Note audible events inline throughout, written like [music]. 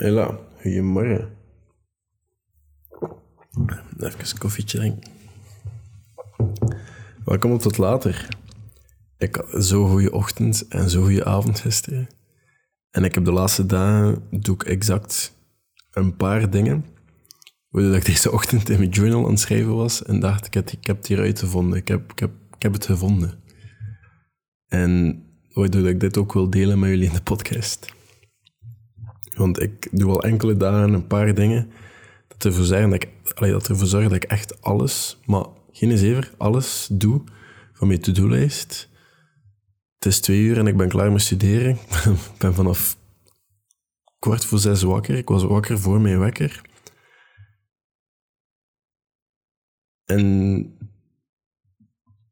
Hela, goedemorgen. Even een koffietje drinken. Welkom op tot later. Ik had zo'n goede ochtend en zo'n goede avond gisteren. En ik heb de laatste dagen, doe ik exact een paar dingen. Waardoor ik deze ochtend in mijn journal aan het schrijven was en dacht, ik heb, ik heb het hieruit gevonden. Ik heb, ik, heb, ik heb het gevonden. En waardoor ik dit ook wil delen met jullie in de podcast. Want ik doe al enkele dagen een paar dingen dat ervoor, zorgen dat, ik, allee, dat ervoor zorgen dat ik echt alles, maar geen zever, alles doe van mijn to-do-lijst. Het is twee uur en ik ben klaar met studeren. [laughs] ik ben vanaf kwart voor zes wakker. Ik was wakker voor mijn wekker. En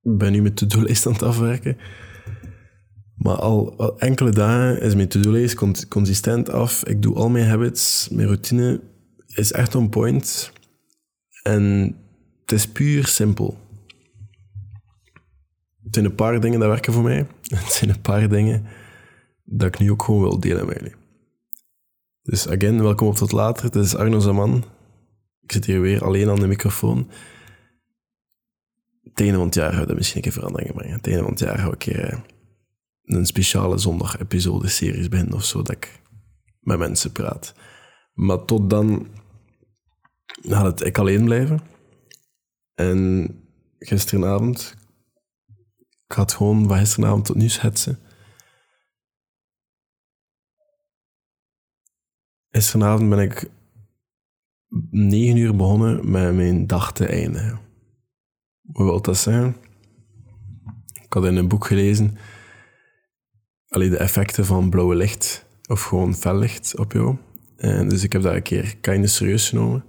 ben nu mijn to-do-lijst aan het afwerken. Maar al, enkele dagen is mijn to-do-lijst consistent af. Ik doe al mijn habits, mijn routine is echt on point. En het is puur simpel. Het zijn een paar dingen dat werken voor mij. [laughs] Het zijn een paar dingen dat ik nu ook gewoon wil delen met jullie. Dus again, welkom op tot later. Het is Arno Zaman. Ik zit hier weer alleen aan de microfoon. Het einde van het jaar gaan we misschien een keer veranderingen brengen. Het einde van het jaar gaan we een keer eh, een speciale zondag-episode-series beginnen of zo, dat ik met mensen praat. Maar tot dan gaat het ik alleen blijven. En gisteravond, ik had gewoon van gisteravond tot nu hetsen. Gisteravond ben ik negen uur begonnen met mijn dag te eindigen. Hoe wil dat zeggen? Ik had in een boek gelezen allee, de effecten van blauwe licht of gewoon fel licht op jou. En dus ik heb dat een keer kind serieus genomen.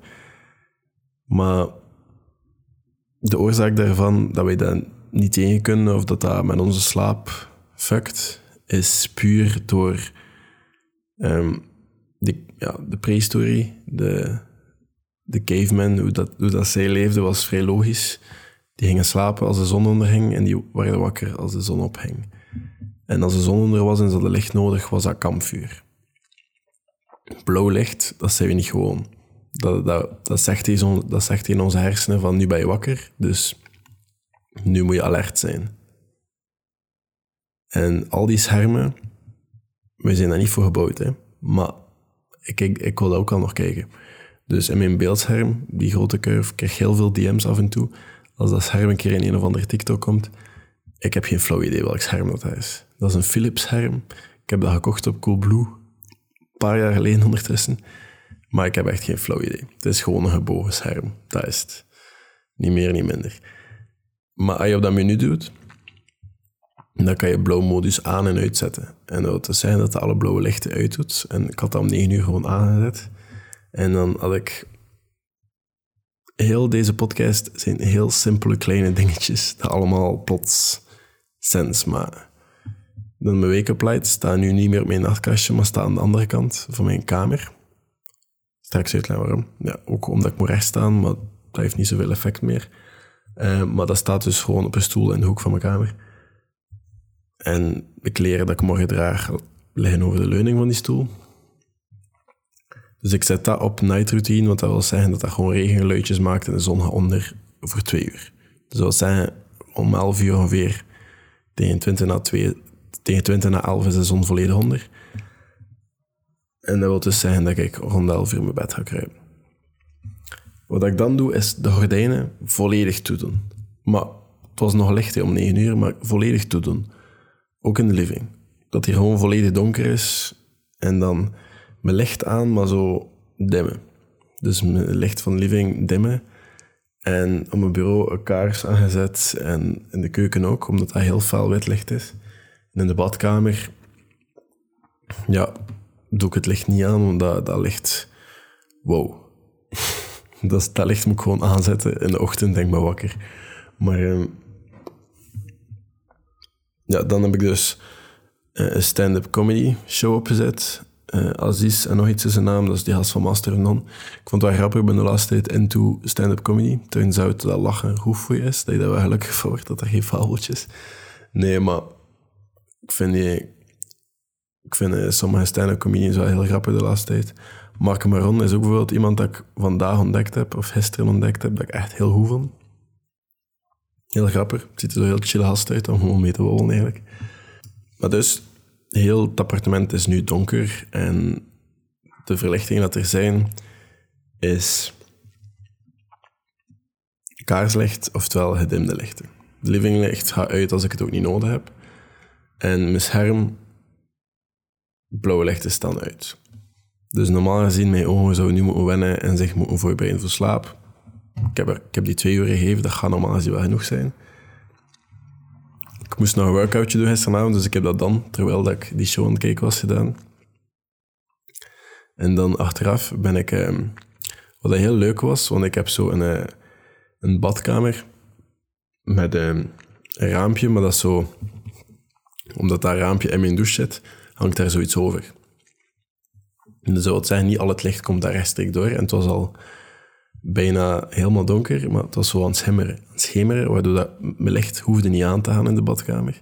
Maar de oorzaak daarvan dat wij dat niet tegen kunnen of dat dat met onze slaap fuckt, is puur door um, de, ja, de prehistorie, de, de cavemen, hoe dat, hoe dat zij leefden, was vrij logisch. Die gingen slapen als de zon onderging en die werden wakker als de zon ophing. En als de zon onder was en ze hadden licht nodig, was dat kampvuur. Blauw licht, dat zijn we niet gewoon. Dat, dat, dat, zegt in, dat zegt in onze hersenen van nu ben je wakker, dus nu moet je alert zijn. En al die schermen, we zijn daar niet voor gebouwd, hè. maar ik, ik, ik wil ook al nog kijken. Dus in mijn beeldscherm, die grote curve, krijg heel veel DM's af en toe. Als dat scherm een keer in een of andere TikTok komt, ik heb geen flauw idee welk scherm dat is. Dat is een Philips scherm. Ik heb dat gekocht op Coolblue. Een paar jaar geleden ondertussen. Maar ik heb echt geen flauw idee. Het is gewoon een gebogen scherm. Dat is het. Niet meer, niet minder. Maar als je op dat menu doet, dan kan je blauwmodus aan en uitzetten. En dat wil dus zeggen dat alle blauwe lichten uitdoet. En ik had dat om 9 uur gewoon aangezet. En dan had ik... Heel deze podcast zijn heel simpele kleine dingetjes. Dat allemaal plots sens maken. Dan mijn wake-up staat nu niet meer op mijn nachtkastje, maar staat aan de andere kant van mijn kamer. Straks uitleggen waarom. Ja, ook omdat ik moet rechtstaan, maar dat heeft niet zoveel effect meer. Uh, maar dat staat dus gewoon op een stoel in de hoek van mijn kamer. En de kleren dat ik morgen draag liggen over de leuning van die stoel. Dus ik zet dat op night routine, want dat wil zeggen dat dat gewoon regengeluidjes maakt en de zon onder voor twee uur. Dus dat wil zeggen, om 11 uur ongeveer, tegen 20 na 2, tegen 20 na 11 is de zon volledig onder. En dat wil dus zeggen dat ik rond 11 uur mijn bed ga kruipen. Wat ik dan doe, is de gordijnen volledig toedoen. Maar het was nog licht om 9 uur, maar volledig toedoen. Ook in de living. Dat hier gewoon volledig donker is. En dan mijn licht aan, maar zo dimmen. Dus mijn licht van de living dimmen. En op mijn bureau een kaars aangezet. En in de keuken ook, omdat dat heel fel wit licht is. En in de badkamer, ja, doe ik het licht niet aan, want dat, licht, wow. [laughs] dat, dat licht moet ik gewoon aanzetten. In de ochtend denk ik me wakker. Maar uh, ja, dan heb ik dus uh, een stand-up comedy show opgezet. Uh, Aziz en nog iets is zijn naam, dat is die gast van Master Non. Ik vond wel grappig, ik ben de laatste tijd into stand-up comedy. Toen zou het dat lachen goed voor je is, dat je daar wel gelukkig voor wordt, dat er geen fabeltjes. Nee, maar ik vind die... Ik vind uh, sommige stand-up comedians wel heel grappig de laatste tijd. Mark Maron is ook bijvoorbeeld iemand dat ik vandaag ontdekt heb, of gisteren ontdekt heb, dat ik echt heel goed vond. Heel grappig. Het ziet er zo heel chill gast uit om gewoon mee te wollen eigenlijk. Maar dus, heel het appartement is nu donker en de verlichtingen dat er zijn, is kaarslicht, oftewel gedimde lichten. De livinglicht gaat uit als ik het ook niet nodig heb. En mijn scherm, blauwe lichten staan uit. Dus normaal gezien, mijn ogen zouden nu moeten wennen en zich moeten voorbereiden voor slaap. Ik heb, ik heb die twee uur gegeven, dat gaat normaal gezien wel genoeg zijn. Moest nog een workoutje doen gisteravond, dus ik heb dat dan, terwijl dat ik die show aan het kijken was, gedaan. En dan achteraf ben ik... Eh, wat heel leuk was, want ik heb zo een, eh, een badkamer met eh, een raampje, maar dat zo... Omdat dat raampje in mijn douche zit, hangt daar zoiets over. Dus dat wil zeggen, niet al het licht komt daar rechtstreeks door. En het was al bijna helemaal donker, maar het was zo aan het schemeren. Aan het schemeren, waardoor dat, mijn licht hoefde niet aan te gaan in de badkamer.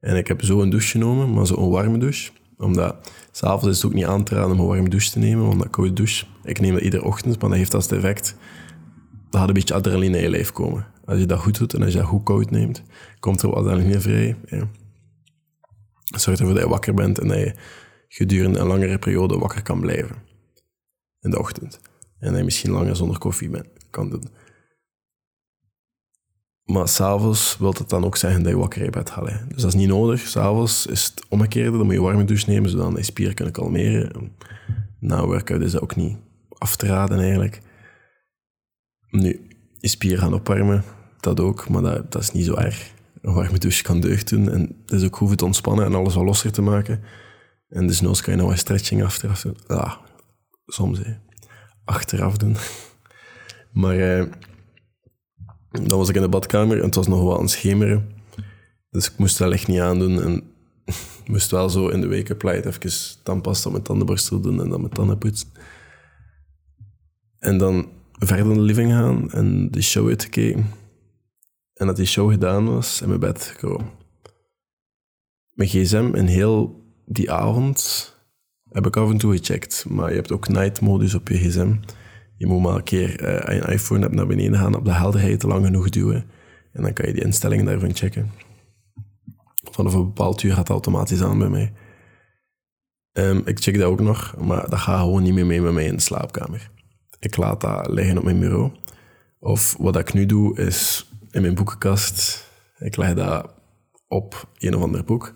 En ik heb zo een douche genomen, maar zo een warme douche. Omdat, s'avonds is het ook niet aan te raden om een warme douche te nemen, want dat koude douche, ik neem dat iedere ochtend, maar dat heeft als effect, dat gaat een beetje adrenaline in je lijf komen. Als je dat goed doet en als je dat goed koud neemt, komt er wat adrenaline vrij. Ja. Zorgt ervoor dat je wakker bent en dat je gedurende een langere periode wakker kan blijven. In de ochtend. En dat je misschien langer zonder koffie kan doen. Maar s'avonds wil het dan ook zeggen dat je wakker bent halen. Dus dat is niet nodig. S'avonds is het omgekeerde. Dan moet je warme douche nemen, zodat je spieren kunnen kalmeren. Na een workout is dat ook niet af te raden eigenlijk. Nu, je spieren gaan opwarmen, dat ook, maar dat, dat is niet zo erg. Een warme douche kan deugd doen en het is ook goed te ontspannen en alles wat losser te maken. En dus nog kan je nog een stretching achteraf doen. Ja, soms hè. Achteraf doen. [laughs] maar eh, dan was ik in de badkamer en het was nog wel aan het schemeren. Dus ik moest dat echt niet aandoen en [laughs] moest wel zo in de wake-up light even tandpasta met tandenborstel doen en dan met tanden poetsen. En dan verder in de living gaan en de show uitgekeken. En dat die show gedaan was, in mijn bed gekomen. Mijn gsm in heel die avond heb ik af en toe gecheckt. Maar je hebt ook night modus op je gsm. Je moet maar een keer, uh, als je iPhone hebt, naar beneden gaan, op de helderheid lang genoeg duwen. En dan kan je die instellingen daarvan checken. Vanaf een bepaald uur gaat het automatisch aan bij mij. Um, ik check dat ook nog, maar dat gaat gewoon niet meer mee met mij in de slaapkamer. Ik laat dat liggen op mijn bureau. Of wat ik nu doe, is in mijn boekenkast. Ik leg dat op een of ander boek,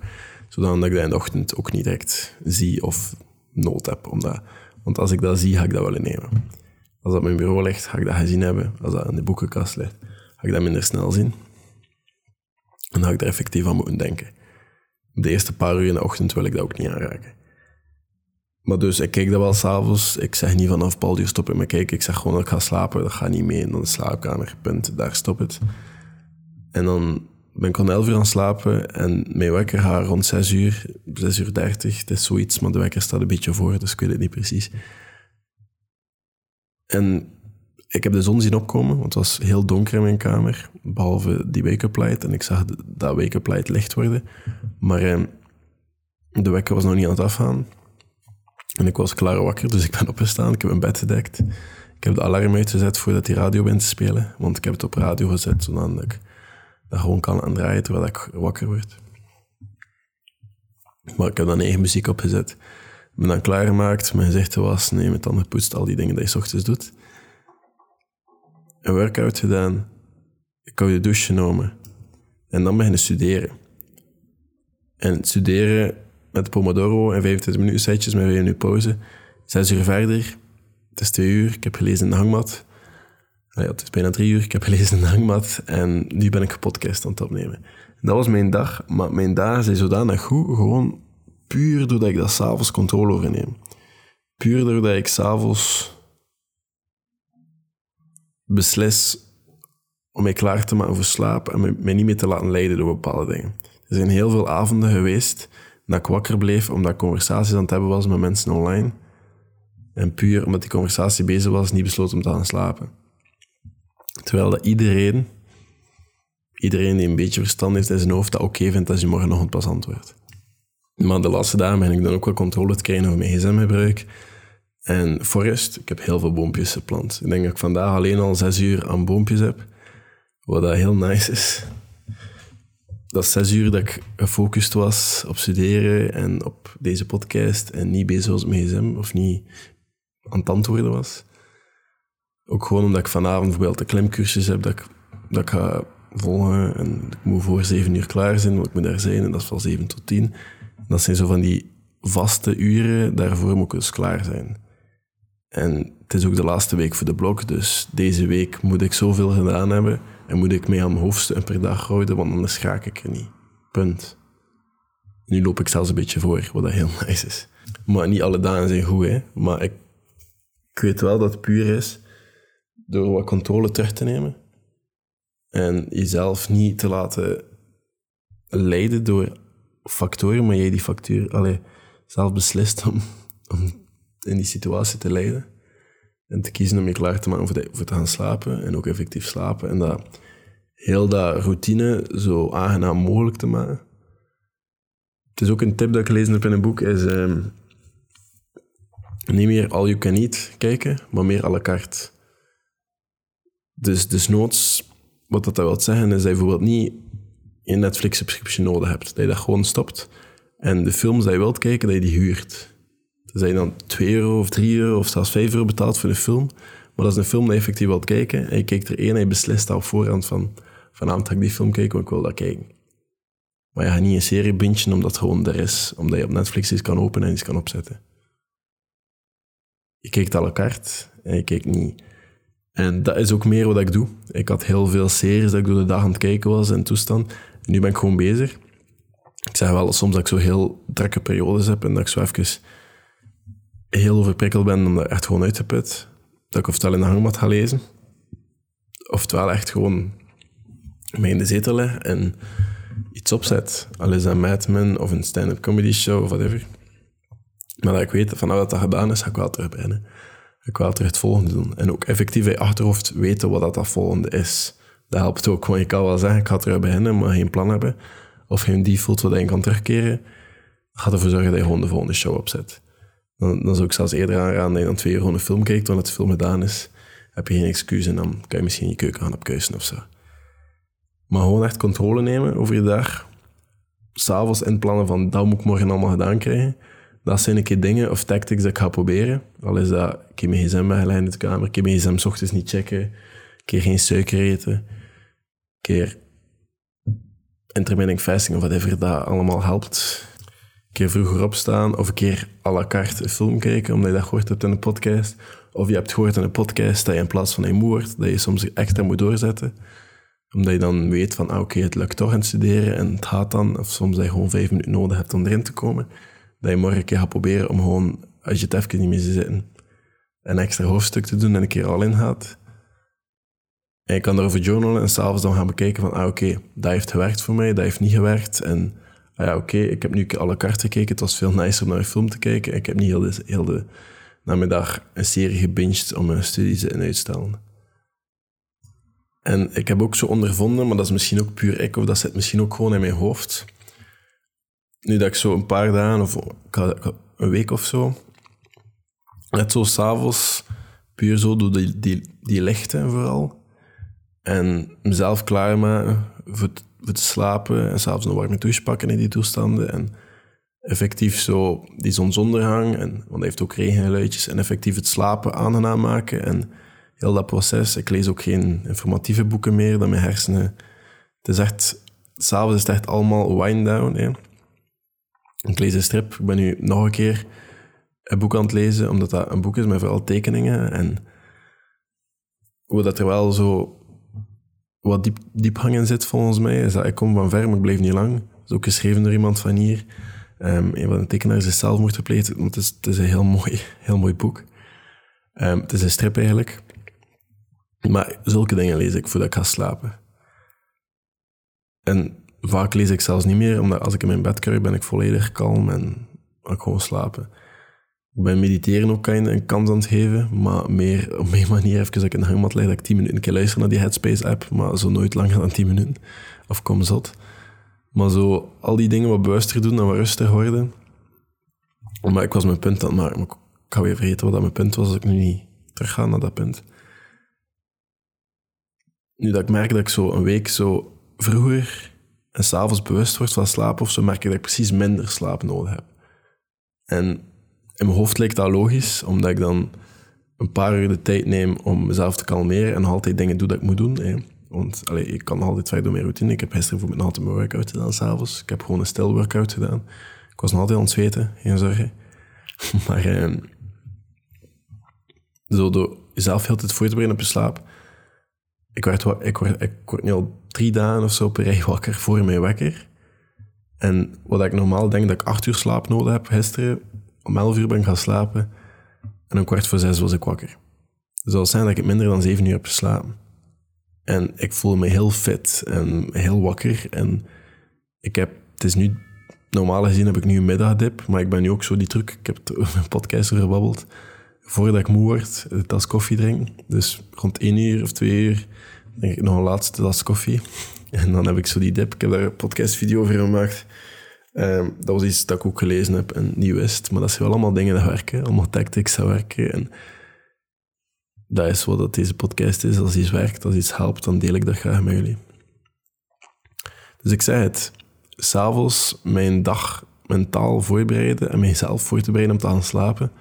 zodat ik dat in de ochtend ook niet direct zie of nood heb. Omdat, want als ik dat zie, ga ik dat wel innemen. Als dat op mijn bureau ligt, ga ik dat gezien hebben. Als dat in de boekenkast ligt, ga ik dat minder snel zien. En dan ga ik er effectief aan moeten denken. De eerste paar uur in de ochtend wil ik dat ook niet aanraken. Maar dus, ik kijk dat wel s'avonds. Ik zeg niet vanaf Paul, uur stop ik met kijken. Ik zeg gewoon dat ik ga slapen. Dat gaat niet mee in de slaapkamer. Punt. Daar stop het. En dan ben ik om 11 uur aan slapen. En mijn wekker gaat rond 6 uur, 6 uur 30. Het is zoiets, maar de wekker staat een beetje voor. Dus ik weet het niet precies. En ik heb de zon zien opkomen, want het was heel donker in mijn kamer. Behalve die wake-up light. En ik zag dat wake-up light licht worden. Maar eh, de wekker was nog niet aan het afgaan. En ik was klaar wakker, dus ik ben opgestaan. Ik heb mijn bed gedekt. Ik heb de alarm uitgezet voordat die radio bent te spelen. Want ik heb het op radio gezet, zodat ik dat gewoon kan aandraaien terwijl ik wakker word. Maar ik heb dan eigen muziek opgezet. Ben dan klaargemaakt, mijn gezicht was, nee, met tanden gepoetst, al die dingen die je ochtends doet. Een workout gedaan. Ik heb de douche genomen. En dan beginnen studeren. En studeren met Pomodoro en 25 minuten setjes met 5 minuten pauze. Zes uur verder. Het is twee uur. Ik heb gelezen in de hangmat. Ja, het is bijna drie uur. Ik heb gelezen in de hangmat. En nu ben ik een podcast aan het opnemen. dat was mijn dag. Maar mijn dagen zijn zodanig goed. Gewoon puur doordat ik dat s'avonds controle overneem. Puur doordat ik s'avonds beslis om mij klaar te maken voor slaap en mij niet meer te laten leiden door bepaalde dingen. Er zijn heel veel avonden geweest dat ik wakker bleef omdat ik conversaties aan het hebben was met mensen online. En puur omdat die conversatie bezig was, niet besloten om te gaan slapen. Terwijl dat iedereen, iedereen die een beetje verstand heeft in zijn hoofd, dat oké vindt als je morgen nog een pas antwoordt. Maar de laatste dagen ben ik dan ook wel controle te krijgen over mijn gsm-gebruik. En forest, ik heb heel veel boompjes geplant. Ik denk dat ik vandaag alleen al zes uur aan boompjes heb. Wat dat heel nice is. Dat is zes uur dat ik gefocust was op studeren en op deze podcast en niet bezig was met gsm of niet aan het antwoorden was. Ook gewoon omdat ik vanavond bijvoorbeeld een klimcursus heb dat ik, dat ik ga volgen en ik moet voor zeven uur klaar zijn, want ik moet daar zijn en dat is van zeven tot tien. Dat zijn zo van die vaste uren, daarvoor moet ik dus klaar zijn. En het is ook de laatste week voor de blog, dus deze week moet ik zoveel gedaan hebben en moet ik mee aan mijn hoofdstuk per dag houden, want anders raak ik er niet. Punt. Nu loop ik zelfs een beetje voor, wat dat heel [laughs] nice is. Maar niet alle dagen zijn goed, hè. Maar ik, ik weet wel dat het puur is door wat controle terug te nemen en jezelf niet te laten leiden door factoren, maar jij die factuur allee, zelf beslist om, om in die situatie te leiden. En te kiezen om je klaar te maken voor, voor te gaan slapen en ook effectief slapen. En dat heel dat routine zo aangenaam mogelijk te maken. Het is ook een tip dat ik gelezen heb in een boek, is um, niet meer all you can eat kijken, maar meer à la carte. Dus desnoods, wat dat wil zeggen, is dat je bijvoorbeeld niet een Netflix-subscription nodig hebt. Dat je dat gewoon stopt. En de films die je wilt kijken, dat je die huurt. Dus dat je dan 2 euro of 3 euro of zelfs 5 euro betaalt voor een film. Maar dat is een film die je effectief wilt kijken. En je kijkt er één en je beslist al op voorhand van... Vanavond ga ik die film kijken, want ik wil dat kijken. Maar je gaat niet een serie bingen omdat het gewoon er is. Omdat je op Netflix iets kan openen en iets kan opzetten. Je kijkt à la carte en je kijkt niet... En dat is ook meer wat ik doe. Ik had heel veel series dat ik door de dag aan het kijken was en toestand. En nu ben ik gewoon bezig. Ik zeg wel soms dat ik zo heel drukke periodes heb en dat ik zo even heel overprikkeld ben omdat ik echt gewoon uitgeput. Dat ik oftewel in de hangmat ga lezen, oftewel echt gewoon mee in de zetel leg en iets opzet. Al is Mad Men of een stand-up comedy show of whatever. Maar dat ik weet, vanaf dat dat gedaan is, ga ik wel terug Ik terug het volgende doen. En ook effectief in je achterhoofd weten wat dat, dat volgende is. Dat helpt ook, want je kan wel zeggen, ik ga terug beginnen, maar geen plan hebben. Of geen default wat je kan terugkeren. gaat ervoor zorgen dat je gewoon de volgende show opzet. Dan, dan zou ik zelfs eerder aanraden dat je dan twee uur gewoon een film kijkt, wanneer het film gedaan is. Heb je geen excuus en dan kan je misschien je keuken gaan opkuisen of zo. Maar gewoon echt controle nemen over je dag. S'avonds inplannen van, dat moet ik morgen allemaal gedaan krijgen. Dat zijn een keer dingen of tactics dat ik ga proberen. Al is dat, ik heb mijn gsm weggeleid in de kamer, ik heb mijn gsm ochtends niet checken, een keer geen suiker eten, een keer intermittent fasting of whatever dat allemaal helpt een keer vroeger opstaan of een keer à la carte een film kijken, omdat je dat gehoord hebt in een podcast. Of je hebt gehoord in een podcast dat je in plaats van een moord, dat je soms extra moet doorzetten. Omdat je dan weet van, ah, oké, het lukt toch in het studeren en het gaat dan. Of soms dat je gewoon vijf minuten nodig hebt om erin te komen. Dat je morgen een keer gaat proberen om gewoon, als je het even niet meer ziet zitten, een extra hoofdstuk te doen en een keer al in gaat. En je kan erover journalen en s'avonds dan gaan bekijken van, ah, oké, dat heeft gewerkt voor mij, dat heeft niet gewerkt. En ah ja, oké, ik heb nu alle kaarten gekeken. Het was veel nicer om naar een film te kijken. Ik heb niet heel de, heel namiddag een serie gebinged om mijn studies in uitstellen. En ik heb ook zo ondervonden, maar dat is misschien ook puur ik, of dat zit misschien ook gewoon in mijn hoofd. Nu dat ik zo een paar dagen, of een week of zo, net zo s'avonds, puur zo door die, die, die lichten vooral, en mezelf klaarmaken voor voor te slapen en s'avonds een warme douche pakken in die toestanden. En effectief zo die zonsondergang, en, want hij heeft ook regengeluidjes, en effectief het slapen aangenaam maken. En heel dat proces. Ik lees ook geen informatieve boeken meer, dan mijn hersenen... Het is echt... S'avonds is het echt allemaal wind down. Hè. Ik lees een strip. Ik ben nu nog een keer een boek aan het lezen, omdat dat een boek is met vooral tekeningen. En hoe dat er wel zo wat diep, hangen zit volgens mij, is dat ik kom van ver, maar ik blijf niet lang. Dat is ook geschreven door iemand van hier. Um, een van de tekenaars is zelfmoord gepleegd. Het is, het is een heel mooi, [laughs] heel mooi boek. Um, het is een strip eigenlijk. Maar zulke dingen lees ik voordat ik ga slapen. En vaak lees ik zelfs niet meer, omdat als ik in mijn bed kruip, ben ik volledig kalm en kan ik gewoon slapen. Ben mediteren ook kind een kans aan het geven, maar meer op mijn manier even dat ik in de hangmat lig, dat ik tien minuten een keer luister naar die Headspace-app, maar zo nooit langer dan tien minuten. Of kom zot. Maar zo al die dingen wat bewuster doen en wat rustiger worden. Maar ik was mijn punt aan. Maar ik ga weer vergeten wat dat mijn punt was als ik nu niet terug ga naar dat punt. Nu dat ik merk dat ik zo een week zo vroeger en s'avonds bewust word van slapen of zo, merk ik dat ik precies minder slaap nodig heb. En in mijn hoofd lijkt dat logisch, omdat ik dan een paar uur de tijd neem om mezelf te kalmeren en altijd dingen doe dat ik moet doen. Want ik kan altijd verder door mijn routine. Ik heb gisteren bijvoorbeeld nog altijd mijn workout gedaan s'avonds. Ik heb gewoon een stil workout gedaan. Ik was nog altijd aan het zweten, geen zorgen. [laughs] maar eh, zo door jezelf heel tijd voor te bereiden op je slaap. Ik werd, ik, word, ik word nu al drie dagen of zo per rij wakker voor mijn wekker. En wat ik normaal denk dat ik acht uur slaap nodig heb, gisteren om elf uur ben ik gaan slapen. En om kwart voor zes was ik wakker. Dus dat zijn dat ik minder dan zeven uur heb geslapen. En ik voel me heel fit en heel wakker. En ik heb, het is nu, normaal gezien heb ik nu een middagdip, maar ik ben nu ook zo die truc, ik heb het podcast gebabbeld, voordat ik moe word, een tas koffie drinken. Dus rond één uur of twee uur ik nog een laatste tas koffie. [laughs] En dan heb ik zo die dip. Ik heb daar een podcastvideo over gemaakt. Um, dat was iets dat ik ook gelezen heb en niet wist. Maar dat zijn wel allemaal dingen die werken. Allemaal tactics die werken. En dat is wat dat deze podcast is. Als iets werkt, als iets helpt, dan deel ik dat graag met jullie. Dus ik zei het. S'avonds mijn dag mentaal voorbereiden en mijzelf voor te bereiden om te gaan slapen,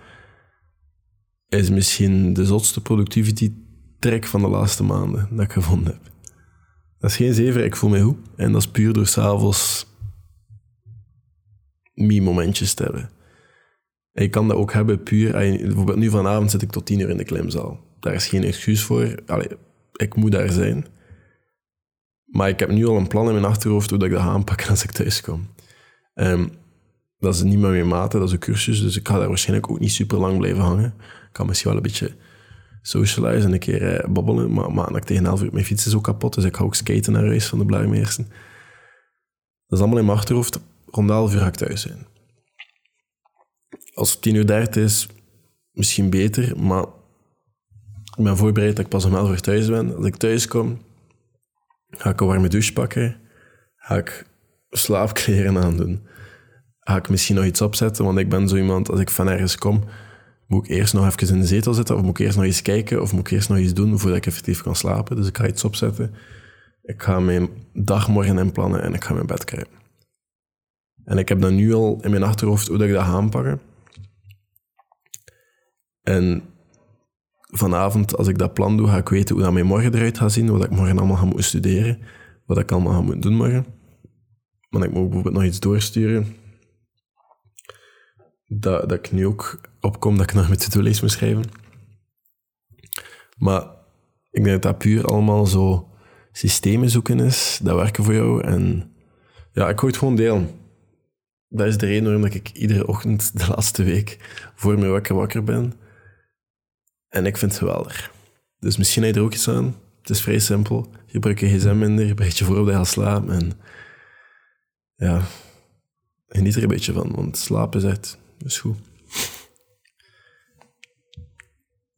is misschien de zotste productivity track van de laatste maanden dat ik gevonden heb. Dat is geen zever, ik voel me goed. En dat is puur door s'avonds me-momentjes te hebben. En je kan dat ook hebben puur... Bijvoorbeeld nu vanavond zit ik tot tien uur in de klimzaal. Daar is geen excuus voor. Ik moet daar zijn. Maar ik heb nu al een plan in mijn achterhoofd hoe ik dat ga aanpakken als ik thuis kom. Um, dat is niet meer mijn mate, dat is een cursus, dus ik ga daar waarschijnlijk ook niet super lang blijven hangen. Kan misschien wel een beetje socialize en een keer eh, babbelen, maar maandag tegen 11 uur, mijn fiets is ook kapot, dus ik ga ook skaten naar huis van de Blauwmeersen. Dat is allemaal in mijn achterhoofd. Rond 11 uur ga ik thuis zijn. Als het 10 uur 30 is, misschien beter, maar ik ben voorbereid dat ik pas om 11 uur thuis ben. Als ik thuis kom, ga ik een warme douche pakken, ga ik slaapkleren aandoen, ga ik misschien nog iets opzetten, want ik ben zo iemand, als ik van ergens kom, moet ik eerst nog even in de zetel zitten, of moet ik eerst nog eens kijken, of moet ik eerst nog iets doen voordat ik effectief kan slapen. Dus ik ga iets opzetten. Ik ga mijn dag morgen inplannen en ik ga mijn bed krijgen. En ik heb dan nu al in mijn achterhoofd hoe dat ik dat ga aanpakken. En vanavond, als ik dat plan doe, ga ik weten hoe dat mijn morgen eruit gaat zien, wat ik morgen allemaal ga moeten studeren, wat ik allemaal ga moeten doen morgen. Maar ik moet bijvoorbeeld nog iets doorsturen dat, dat ik nu ook opkom dat ik nog met to-do-lijst moet schrijven. Maar ik denk dat dat puur allemaal zo systemen zoeken is, dat werken voor jou. En ja, ik het gewoon delen. Dat is de reden waarom ik iedere ochtend de laatste week voor mijn wekker wakker ben. En ik vind het geweldig. Dus misschien heb je er ook iets aan. Het is vrij simpel. Je gebruikt je gsm minder, je voor op dat je gaat slapen. En ja, geniet er een beetje van, want slapen is echt is goed.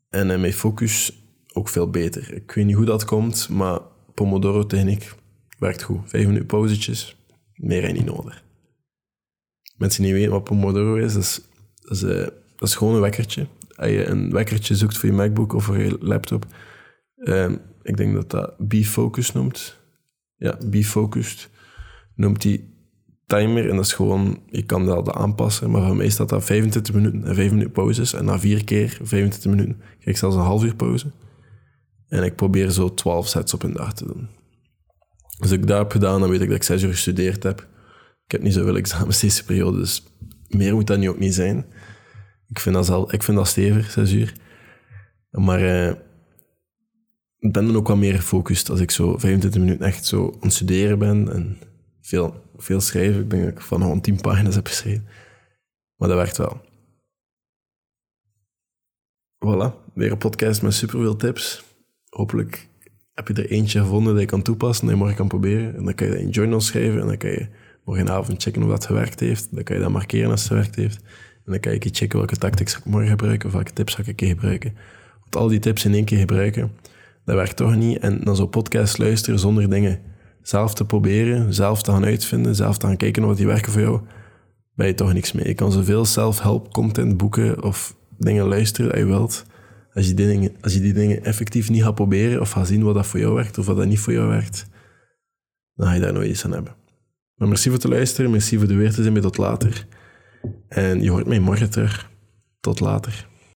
En uh, mijn focus ook veel beter. Ik weet niet hoe dat komt, maar Pomodoro-techniek werkt goed. Vijf minuten pauzetjes, meer en niet nodig. Mensen die niet weten wat Pomodoro is, dat is, dat is, dat is gewoon een wekkertje. Als je een wekkertje zoekt voor je MacBook of voor je laptop, uh, ik denk dat dat Be-Focus noemt. Ja, Be-Focused noemt die timer en dat is gewoon, je kan dat aanpassen, maar voor mij staat dat 25 minuten en 5 minuten pauzes. En na vier keer 25 minuten krijg ik zelfs een half uur pauze. En ik probeer zo 12 sets op een dag te doen. Als ik dat heb gedaan, dan weet ik dat ik 6 uur gestudeerd heb. Ik heb niet zoveel examens deze periode, dus meer moet dat nu ook niet zijn. Ik vind dat, zelf, ik vind dat stevig, 6 uur. Maar eh, ik ben dan ook wel meer gefocust als ik zo 25 minuten echt zo aan het studeren ben en veel veel schrijven. Ik denk dat ik van gewoon tien pagina's heb geschreven. Maar dat werkt wel. Voilà, weer een podcast met superveel tips. Hopelijk heb je er eentje gevonden dat je kan toepassen, dat je morgen kan proberen. En dan kan je dat in journal schrijven en dan kan je morgenavond checken of dat gewerkt heeft. Dan kan je dat markeren als het gewerkt heeft. En dan kan je checken welke tactics ik morgen gebruiken of welke tips ga ik gebruiken. Want al die tips in één keer gebruiken, dat werkt toch niet. En dan zo'n podcast luisteren zonder dingen zelf te proberen, zelf te gaan uitvinden, zelf te gaan kijken wat die werken voor jou, ben je toch niks mee. Je kan zoveel self-help content boeken of dingen luisteren dat je wilt, als je, die dingen, als je die dingen effectief niet gaat proberen of gaat zien wat dat voor jou werkt of wat dat niet voor jou werkt, dan ga je daar nooit iets aan hebben. Maar merci voor het luisteren, merci voor de weer te zijn tot later. En je hoort mij morgen terug. Tot later.